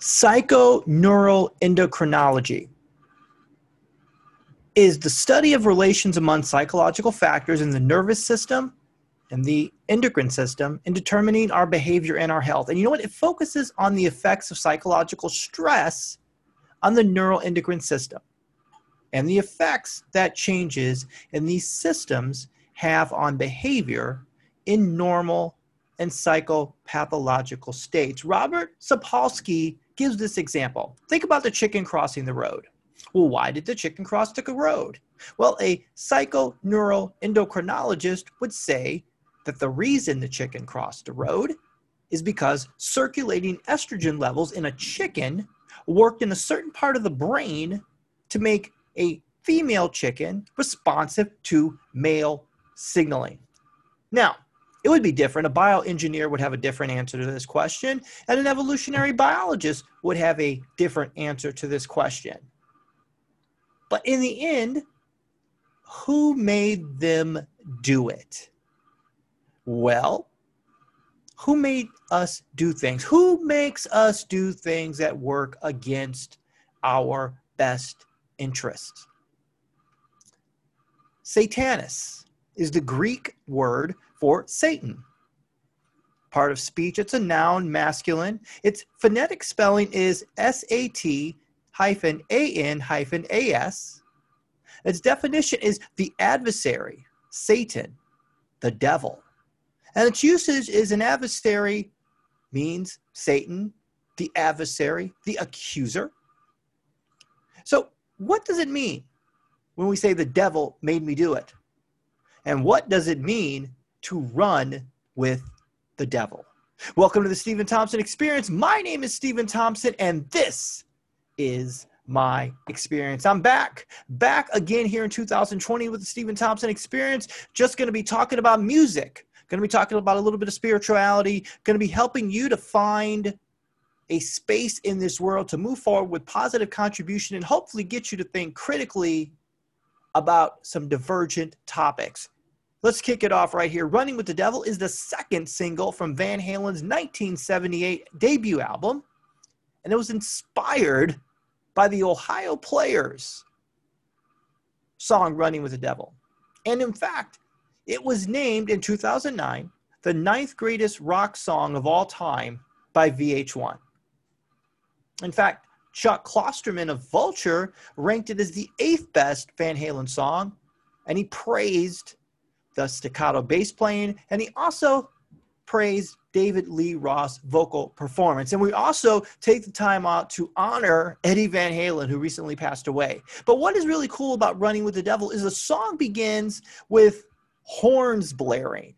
Psychoneural endocrinology is the study of relations among psychological factors in the nervous system and the endocrine system in determining our behavior and our health. And you know what? It focuses on the effects of psychological stress on the neuroendocrine system and the effects that changes in these systems have on behavior in normal and psychopathological states. Robert Sapolsky gives this example. Think about the chicken crossing the road. Well, why did the chicken cross the road? Well, a psychoneuroendocrinologist would say that the reason the chicken crossed the road is because circulating estrogen levels in a chicken worked in a certain part of the brain to make a female chicken responsive to male signaling. Now, it would be different. A bioengineer would have a different answer to this question, and an evolutionary biologist would have a different answer to this question. But in the end, who made them do it? Well, who made us do things? Who makes us do things that work against our best interests? Satanas is the Greek word for Satan. Part of speech, it's a noun, masculine. Its phonetic spelling is S A T hyphen A N hyphen A S. Its definition is the adversary, Satan, the devil. And its usage is an adversary means Satan, the adversary, the accuser. So, what does it mean when we say the devil made me do it? And what does it mean to run with the devil. Welcome to the Steven Thompson Experience. My name is Steven Thompson, and this is my experience. I'm back, back again here in 2020 with the Steven Thompson Experience. Just going to be talking about music, going to be talking about a little bit of spirituality, going to be helping you to find a space in this world to move forward with positive contribution and hopefully get you to think critically about some divergent topics. Let's kick it off right here. Running with the Devil is the second single from Van Halen's 1978 debut album, and it was inspired by the Ohio Players song Running with the Devil. And in fact, it was named in 2009 the ninth greatest rock song of all time by VH1. In fact, Chuck Klosterman of Vulture ranked it as the eighth best Van Halen song, and he praised the staccato bass playing, and he also praised David Lee Roth vocal performance. And we also take the time out to honor Eddie Van Halen, who recently passed away. But what is really cool about Running with the Devil is the song begins with horns blaring.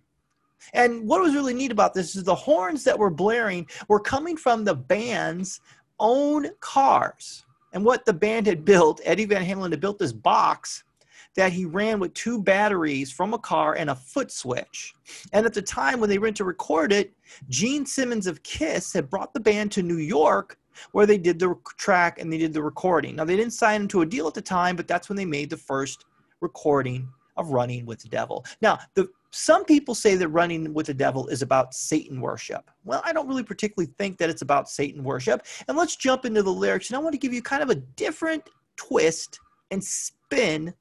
And what was really neat about this is the horns that were blaring were coming from the band's own cars. And what the band had built, Eddie Van Halen had built this box that he ran with two batteries from a car and a foot switch. And at the time when they went to record it, Gene Simmons of Kiss had brought the band to New York where they did the track and they did the recording. Now, they didn't sign into a deal at the time, but that's when they made the first recording of Running with the Devil. Now, the some people say that running with the devil is about Satan worship. Well, I don't really particularly think that it's about Satan worship. And let's jump into the lyrics. And I want to give you kind of a different twist and spin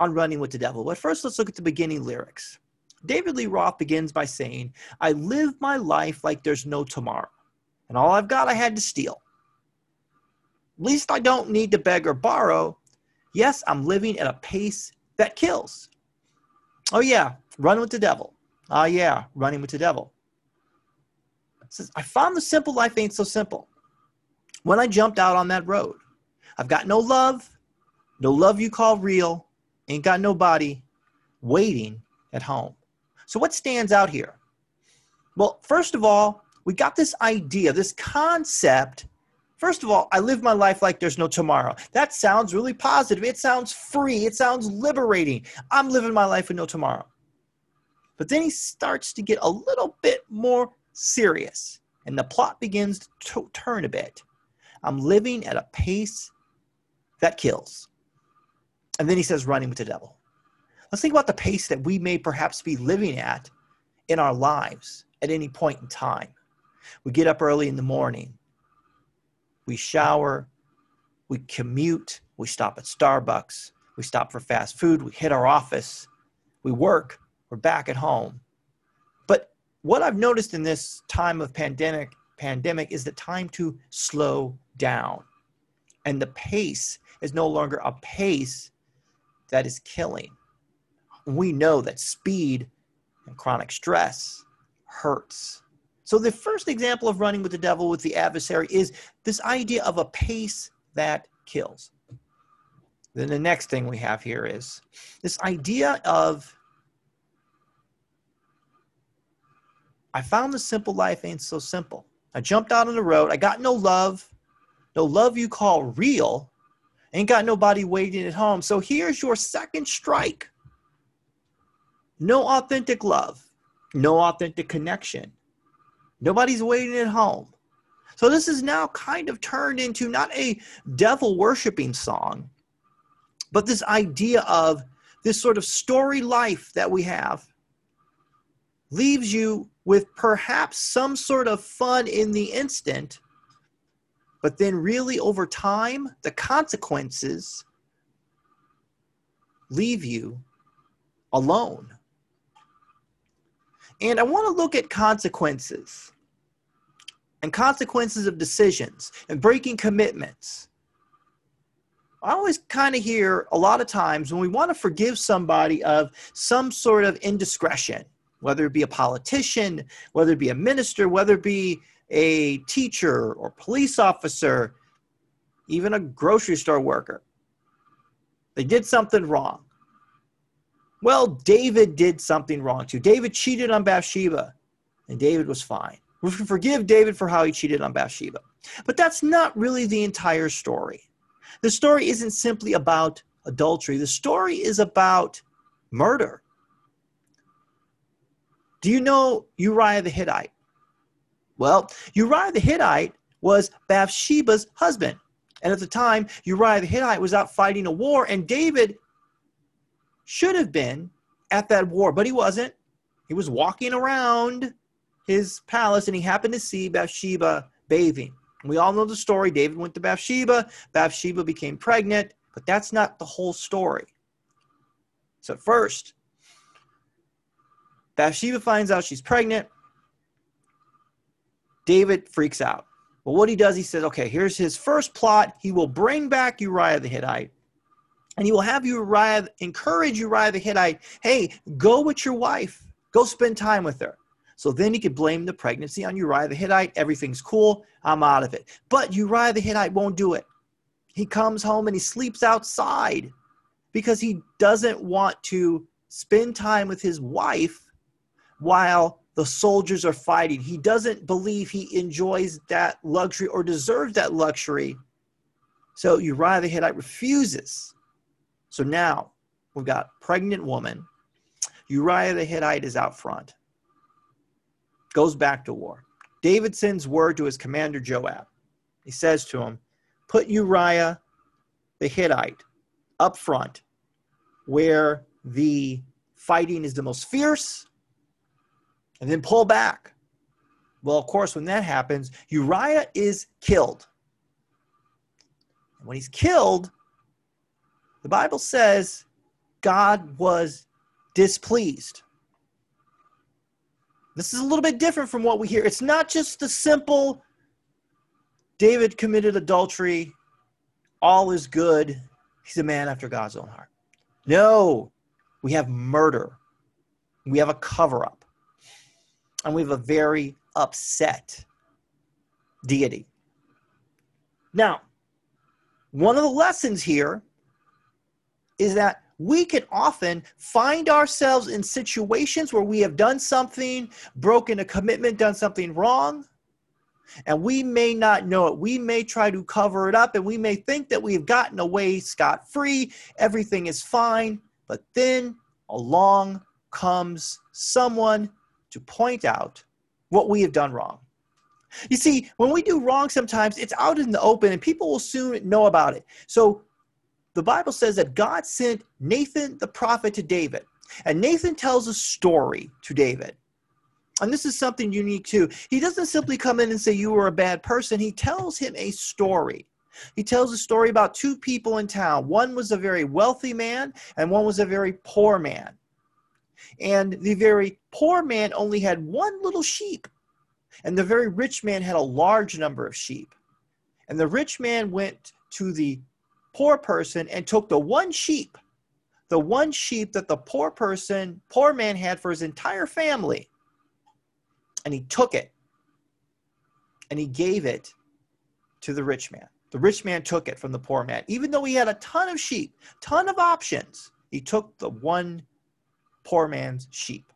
on Running with the Devil. But first, let's look at the beginning lyrics. David Lee Roth begins by saying, I live my life like there's no tomorrow, and all I've got I had to steal. At least I don't need to beg or borrow. Yes, I'm living at a pace that kills. Oh, yeah, run with the devil. Ah, oh, yeah, running with the devil. Says, I found the simple life ain't so simple. When I jumped out on that road, I've got no love, no love you call real, ain't got nobody waiting at home. So, what stands out here? Well, first of all, we got this idea, this concept. First of all, I live my life like there's no tomorrow. That sounds really positive. It sounds free. It sounds liberating. I'm living my life with no tomorrow. But then he starts to get a little bit more serious, and the plot begins to turn a bit. I'm living at a pace that kills. And then he says, running with the devil. Let's think about the pace that we may perhaps be living at in our lives at any point in time. We get up early in the morning. we shower, we commute, we stop at Starbucks, we stop for fast food, we hit our office, we work, we're back at home. But what I've noticed in this time of pandemic pandemic is the time to slow down. And the pace is no longer a pace that is killing. We know that speed and chronic stress hurts. So, the first example of running with the devil with the adversary is this idea of a pace that kills. Then the next thing we have here is this idea of I found the simple life ain't so simple. I jumped out on the road. I got no love, no love you call real. Ain't got nobody waiting at home. So here's your second strike. No authentic love, no authentic connection. Nobody's waiting at home. So this is now kind of turned into not a devil worshiping song, but this idea of this sort of story life that we have leaves you with perhaps some sort of fun in the instant, but then really over time, the consequences leave you alone. And I want to look at consequences and consequences of decisions and breaking commitments. I always kind of hear a lot of times when we want to forgive somebody of some sort of indiscretion, whether it be a politician, whether it be a minister, whether it be a teacher or police officer, even a grocery store worker. They did something wrong. Well, David did something wrong too. David cheated on Bathsheba, and David was fine. We can forgive David for how he cheated on Bathsheba. But that's not really the entire story. The story isn't simply about adultery, the story is about murder. Do you know Uriah the Hittite? Well, Uriah the Hittite was Bathsheba's husband. And at the time, Uriah the Hittite was out fighting a war, and David should have been at that war, but he wasn't. He was walking around his palace and he happened to see Bathsheba bathing. We all know the story. David went to Bathsheba. Bathsheba became pregnant, but that's not the whole story. So, first, Bathsheba finds out she's pregnant. David freaks out. But what he does, he says, okay, here's his first plot. He will bring back Uriah the Hittite and he will have Uriah encourage Uriah the Hittite, hey, go with your wife, go spend time with her. So then he could blame the pregnancy on Uriah the Hittite. Everything's cool. I'm out of it. But Uriah the Hittite won't do it. He comes home and he sleeps outside because he doesn't want to spend time with his wife while the soldiers are fighting. He doesn't believe he enjoys that luxury or deserves that luxury. So Uriah the Hittite refuses. So now we've got pregnant woman. Uriah the Hittite is out front goes back to war. David sends word to his commander Joab. He says to him, Put Uriah the Hittite up front where the fighting is the most fierce, and then pull back. Well, of course, when that happens, Uriah is killed. And when he's killed, the Bible says God was displeased. This is a little bit different from what we hear. It's not just the simple David committed adultery, all is good, he's a man after God's own heart. No, we have murder, we have a cover up, and we have a very upset deity. Now, one of the lessons here is that we can often find ourselves in situations where we have done something, broken a commitment, done something wrong, and we may not know it. We may try to cover it up and we may think that we've gotten away scot free, everything is fine, but then along comes someone to point out what we have done wrong. You see, when we do wrong, sometimes it's out in the open and people will soon know about it. So the Bible says that God sent Nathan the prophet to David. And Nathan tells a story to David. and this is something unique too. He doesn't simply come in and say you were a bad person. He tells him a story. He tells a story about two people in town. One was a very wealthy man, and one was a very poor man. And the very poor man only had one little sheep, and the very rich man had a large number of sheep. And the rich man went to the poor person and took the one sheep, the one sheep that the poor person, poor man had for his entire family. And he took it and he gave it to the rich man. The rich man took it from the poor man. Even though he had a ton of sheep, ton of options, he took the one poor man's sheep.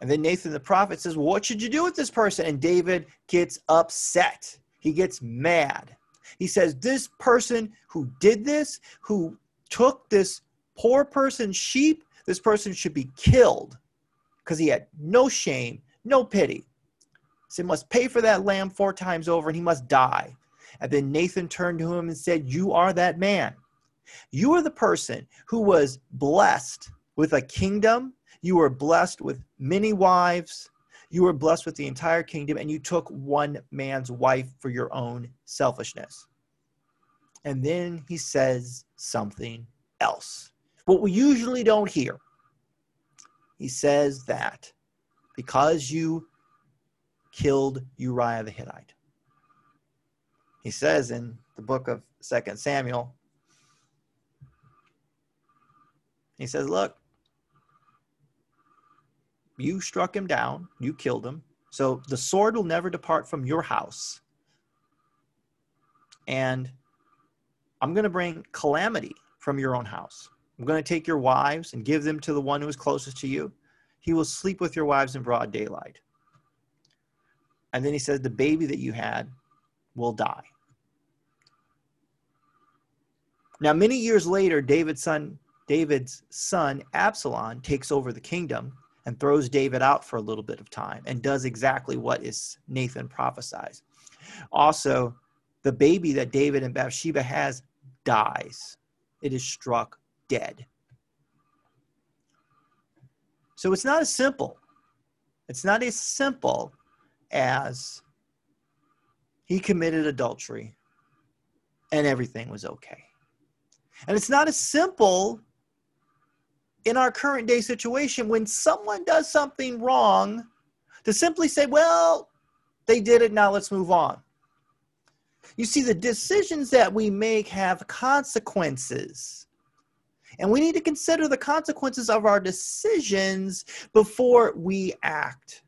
And then Nathan the prophet says, What should you do with this person? And David gets upset. He gets mad. He says, This person who did this, who took this poor person's sheep, this person should be killed because he had no shame, no pity. So he must pay for that lamb four times over and he must die. And then Nathan turned to him and said, You are that man. You are the person who was blessed with a kingdom. You were blessed with many wives. You were blessed with the entire kingdom, and you took one man's wife for your own selfishness. And then he says something else. What we usually don't hear. He says that because you killed Uriah the Hittite. He says in the book of Second Samuel, he says, Look, you struck him down, you killed him. So the sword will never depart from your house. And I'm going to bring calamity from your own house. I'm going to take your wives and give them to the one who is closest to you. He will sleep with your wives in broad daylight. And then he says, The baby that you had will die. Now, many years later, David's son, David's son Absalom takes over the kingdom and throws David out for a little bit of time and does exactly what is Nathan prophesies. Also, the baby that David and Bathsheba has dies. It is struck dead. So it's not as simple. It's not as simple as he committed adultery and everything was okay. And it's not as simple in our current day situation when someone does something wrong to simply say, well, they did it, now let's move on. You see, the decisions that we make have consequences. And we need to consider the consequences of our decisions before we act.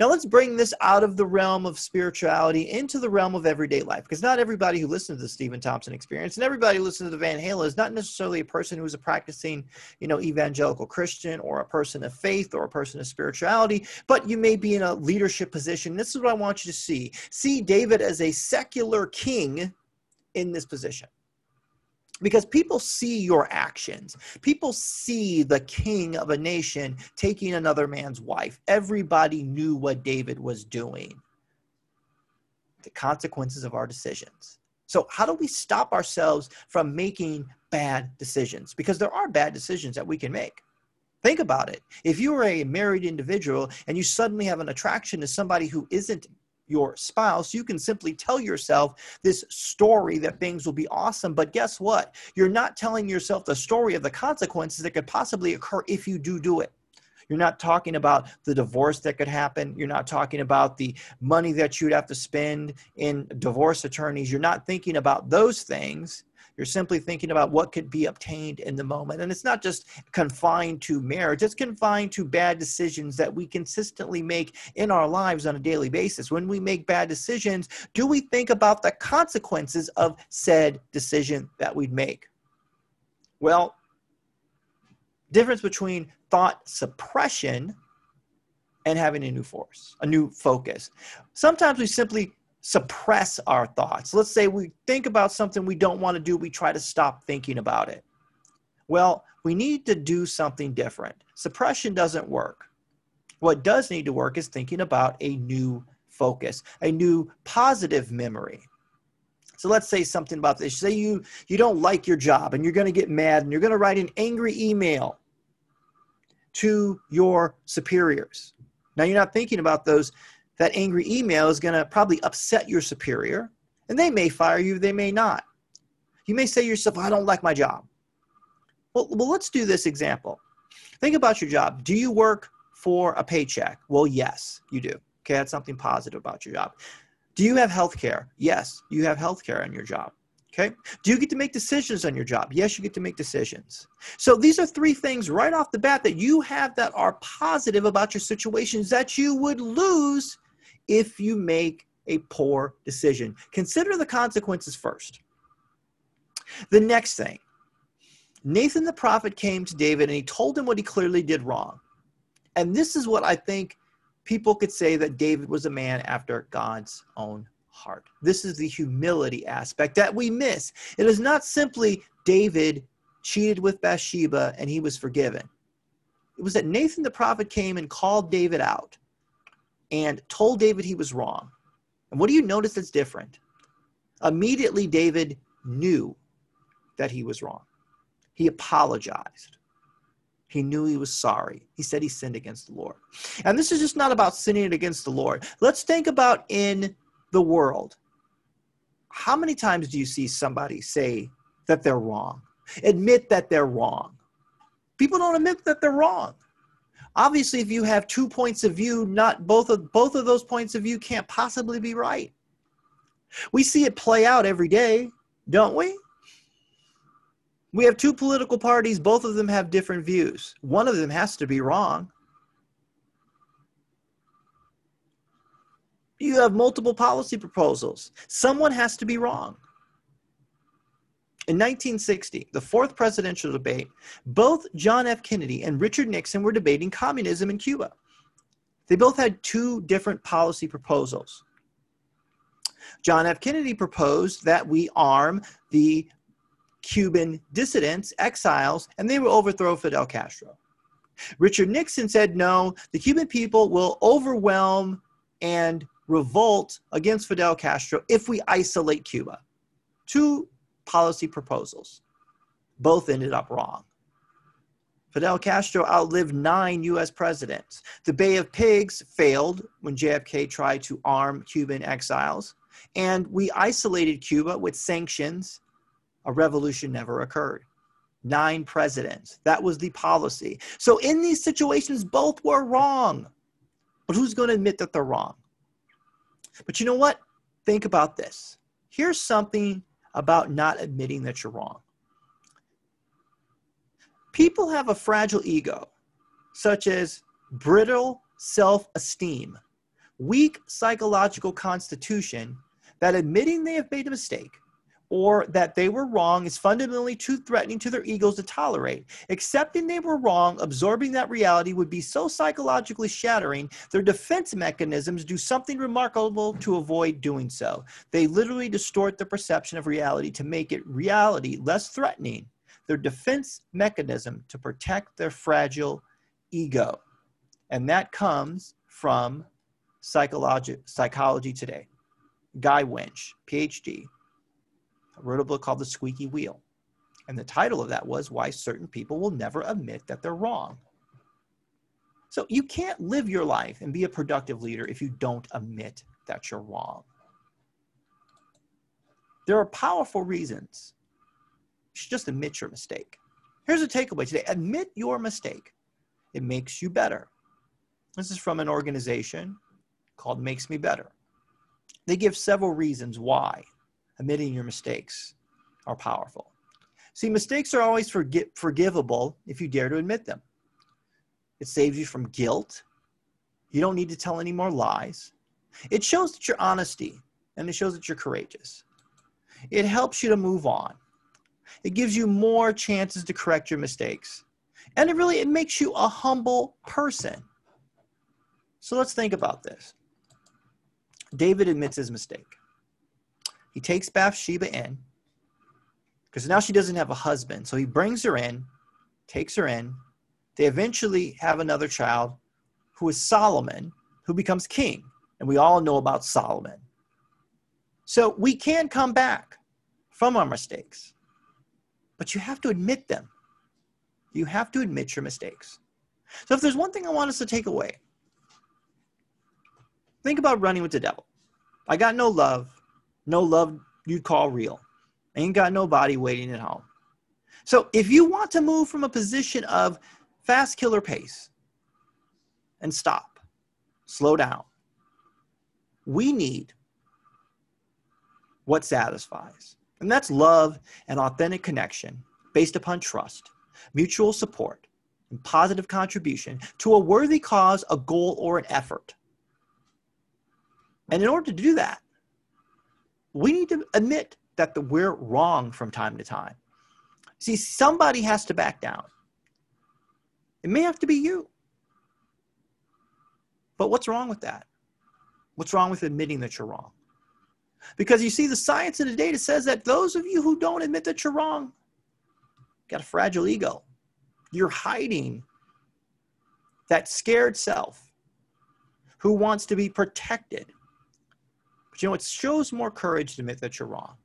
Now, let's bring this out of the realm of spirituality into the realm of everyday life, because not everybody who listens to the Steven Thompson experience and everybody who listens to the Van Halen is not necessarily a person who is a practicing, you know, evangelical Christian or a person of faith or a person of spirituality, but you may be in a leadership position. This is what I want you to see. See David as a secular king in this position because people see your actions. People see the king of a nation taking another man's wife. Everybody knew what David was doing. The consequences of our decisions. So, how do we stop ourselves from making bad decisions? Because there are bad decisions that we can make. Think about it. If you are a married individual and you suddenly have an attraction to somebody who isn't your spouse, you can simply tell yourself this story that things will be awesome. But guess what? You're not telling yourself the story of the consequences that could possibly occur if you do do it. You're not talking about the divorce that could happen. You're not talking about the money that you'd have to spend in divorce attorneys. You're not thinking about those things. You're simply thinking about what could be obtained in the moment. And it's not just confined to marriage, it's confined to bad decisions that we consistently make in our lives on a daily basis. When we make bad decisions, do we think about the consequences of said decision that we'd make? Well, difference between thought suppression and having a new force, a new focus. Sometimes we simply suppress our thoughts. Let's say we think about something we don't want to do, we try to stop thinking about it. Well, we need to do something different. Suppression doesn't work. What does need to work is thinking about a new focus, a new positive memory. So let's say something about this. Say you you don't like your job and you're going to get mad and you're going to write an angry email. to your superiors. Now, you're not thinking about those, that angry email is going to probably upset your superior, and they may fire you, they may not. You may say to yourself, I don't like my job. Well, well, let's do this example. Think about your job. Do you work for a paycheck? Well, yes, you do. Okay, that's something positive about your job. Do you have health care? Yes, you have health care on your job. Okay. Do you get to make decisions on your job? Yes, you get to make decisions. So these are three things right off the bat that you have that are positive about your situations that you would lose if you make a poor decision. Consider the consequences first. The next thing Nathan the prophet came to David and he told him what he clearly did wrong. And this is what I think people could say that David was a man after God's own heart. This is the humility aspect that we miss. It is not simply David cheated with Bathsheba and he was forgiven. It was that Nathan the prophet came and called David out and told David he was wrong. And what do you notice that's different? Immediately, David knew that he was wrong. He apologized. He knew he was sorry. He said he sinned against the Lord. And this is just not about sinning against the Lord. Let's think about in the world. How many times do you see somebody say that they're wrong? Admit that they're wrong. People don't admit that they're wrong. Obviously, if you have two points of view, not both of both of those points of view can't possibly be right. We see it play out every day, don't we? We have two political parties, both of them have different views. One of them has to be wrong. You have multiple policy proposals. Someone has to be wrong. In 1960, the fourth presidential debate, both John F. Kennedy and Richard Nixon were debating communism in Cuba. They both had two different policy proposals. John F. Kennedy proposed that we arm the Cuban dissidents, exiles, and they will overthrow Fidel Castro. Richard Nixon said, no, the Cuban people will overwhelm and revolt against Fidel Castro if we isolate Cuba. Two policy proposals. Both ended up wrong. Fidel Castro outlived nine US presidents. The Bay of Pigs failed when JFK tried to arm Cuban exiles. And we isolated Cuba with sanctions a revolution never occurred. Nine presidents. That was the policy. So in these situations, both were wrong. But who's going to admit that they're wrong? But you know what? Think about this. Here's something about not admitting that you're wrong. People have a fragile ego, such as brittle self esteem, weak psychological constitution, that admitting they have made a mistake or that they were wrong is fundamentally too threatening to their egos to tolerate. Accepting they were wrong, absorbing that reality would be so psychologically shattering, their defense mechanisms do something remarkable to avoid doing so. They literally distort the perception of reality to make it reality less threatening. Their defense mechanism to protect their fragile ego. And that comes from psychology, psychology today. Guy Winch, PhD, Wrote a book called The Squeaky Wheel. And the title of that was Why Certain People Will Never Admit That They're Wrong. So you can't live your life and be a productive leader if you don't admit that you're wrong. There are powerful reasons. You should just admit your mistake. Here's a takeaway today admit your mistake, it makes you better. This is from an organization called Makes Me Better. They give several reasons why admitting your mistakes are powerful. See, mistakes are always forgi- forgivable if you dare to admit them. It saves you from guilt. You don't need to tell any more lies. It shows that you're honesty and it shows that you're courageous. It helps you to move on. It gives you more chances to correct your mistakes. And it really it makes you a humble person. So let's think about this. David admits his mistake. He takes Bathsheba in because now she doesn't have a husband. So he brings her in, takes her in. They eventually have another child who is Solomon, who becomes king. And we all know about Solomon. So we can come back from our mistakes, but you have to admit them. You have to admit your mistakes. So if there's one thing I want us to take away, think about running with the devil. I got no love, no love you'd call real. ain't got nobody waiting at home. So if you want to move from a position of fast killer pace and stop, slow down, we need what satisfies. And that's love and authentic connection based upon trust, mutual support, and positive contribution to a worthy cause, a goal, or an effort. And in order to do that, we need to admit that the, we're wrong from time to time. See, somebody has to back down. It may have to be you. But what's wrong with that? What's wrong with admitting that you're wrong? Because you see, the science and the data says that those of you who don't admit that you're wrong got a fragile ego. You're hiding that scared self who wants to be protected. But you know, it shows more courage to admit that you're wrong.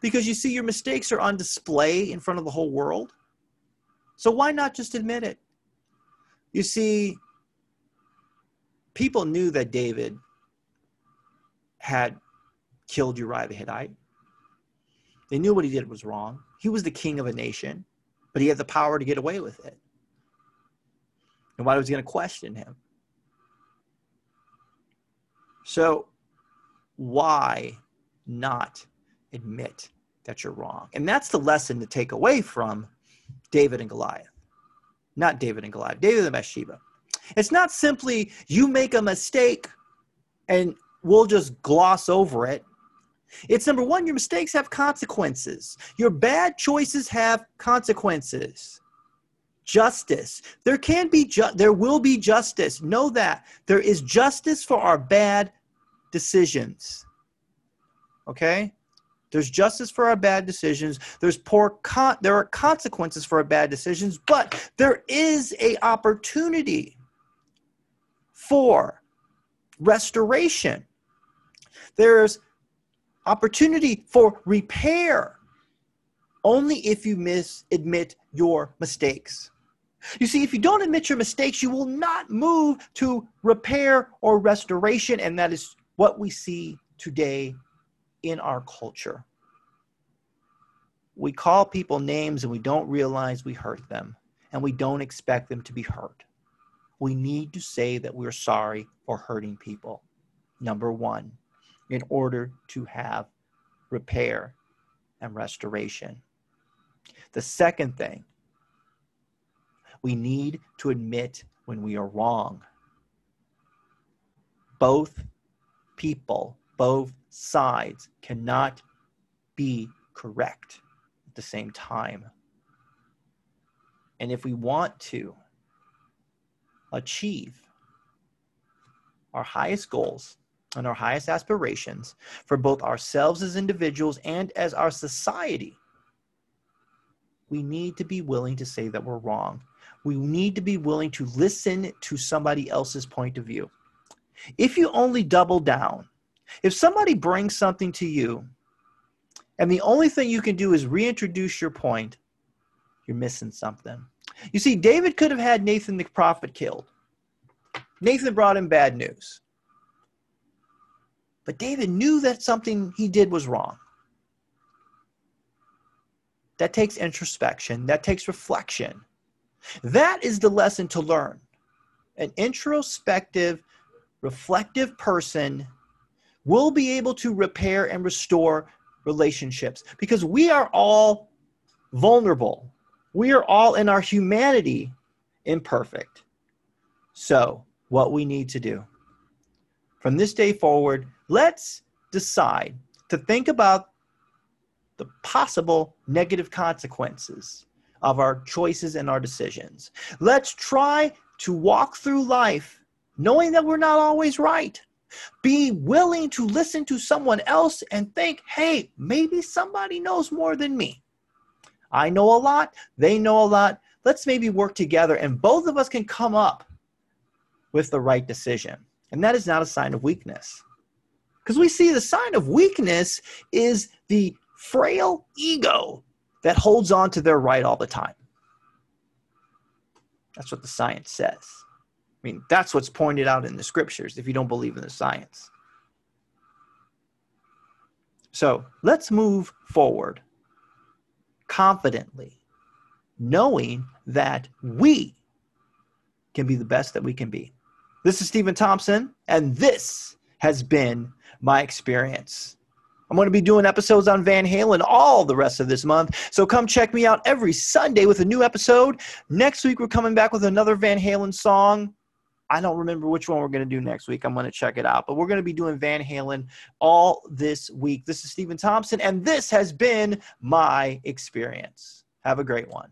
Because you see, your mistakes are on display in front of the whole world. So why not just admit it? You see, people knew that David had killed Uriah the Hittite. They knew what he did was wrong. He was the king of a nation, but he had the power to get away with it. And why was he going to question him? So, why not admit that you're wrong? And that's the lesson to take away from David and Goliath. Not David and Goliath, David and Bathsheba. It's not simply you make a mistake and we'll just gloss over it it's number one, your mistakes have consequences. Your bad choices have consequences. Justice. There can be ju- there will be justice. Know that. There is justice for our bad decisions. Okay? There's justice for our bad decisions. There's poor con- there are consequences for our bad decisions, but there is a opportunity for restoration. There's opportunity for repair only if you miss admit your mistakes. You see, if you don't admit your mistakes, you will not move to repair or restoration, and that is what we see today in our culture. We call people names and we don't realize we hurt them, and we don't expect them to be hurt. We need to say that we're sorry for hurting people. Number one in order to have repair and restoration. The second thing, we need to admit when we are wrong. Both people, both sides cannot be correct at the same time. And if we want to achieve our highest goals, and our highest aspirations for both ourselves as individuals and as our society, we need to be willing to say that we're wrong. We need to be willing to listen to somebody else's point of view. If you only double down, if somebody brings something to you and the only thing you can do is reintroduce your point, you're missing something. You see, David could have had Nathan the prophet killed. Nathan brought him bad news. But David knew that something he did was wrong. That takes introspection, that takes reflection. That is the lesson to learn. An introspective, reflective person will be able to repair and restore relationships because we are all vulnerable. We are all in our humanity imperfect. So, what we need to do from this day forward, let's decide to think about the possible negative consequences of our choices and our decisions. Let's try to walk through life knowing that we're not always right. Be willing to listen to someone else and think, hey, maybe somebody knows more than me. I know a lot, they know a lot. Let's maybe work together and both of us can come up with the right decision. And that is not a sign of weakness. Because we see the sign of weakness is the frail ego that holds on to their right all the time. That's what the science says. I mean, that's what's pointed out in the scriptures if you don't believe in the science. So let's move forward confidently, knowing that we can be the best that we can be. This is Steven Thompson, and this has been my experience. I'm going to be doing episodes on Van Halen all the rest of this month. So come check me out every Sunday with a new episode. Next week, we're coming back with another Van Halen song. I don't remember which one we're going to do next week. I'm going to check it out. But we're going to be doing Van Halen all this week. This is Steven Thompson, and this has been my experience. Have a great one.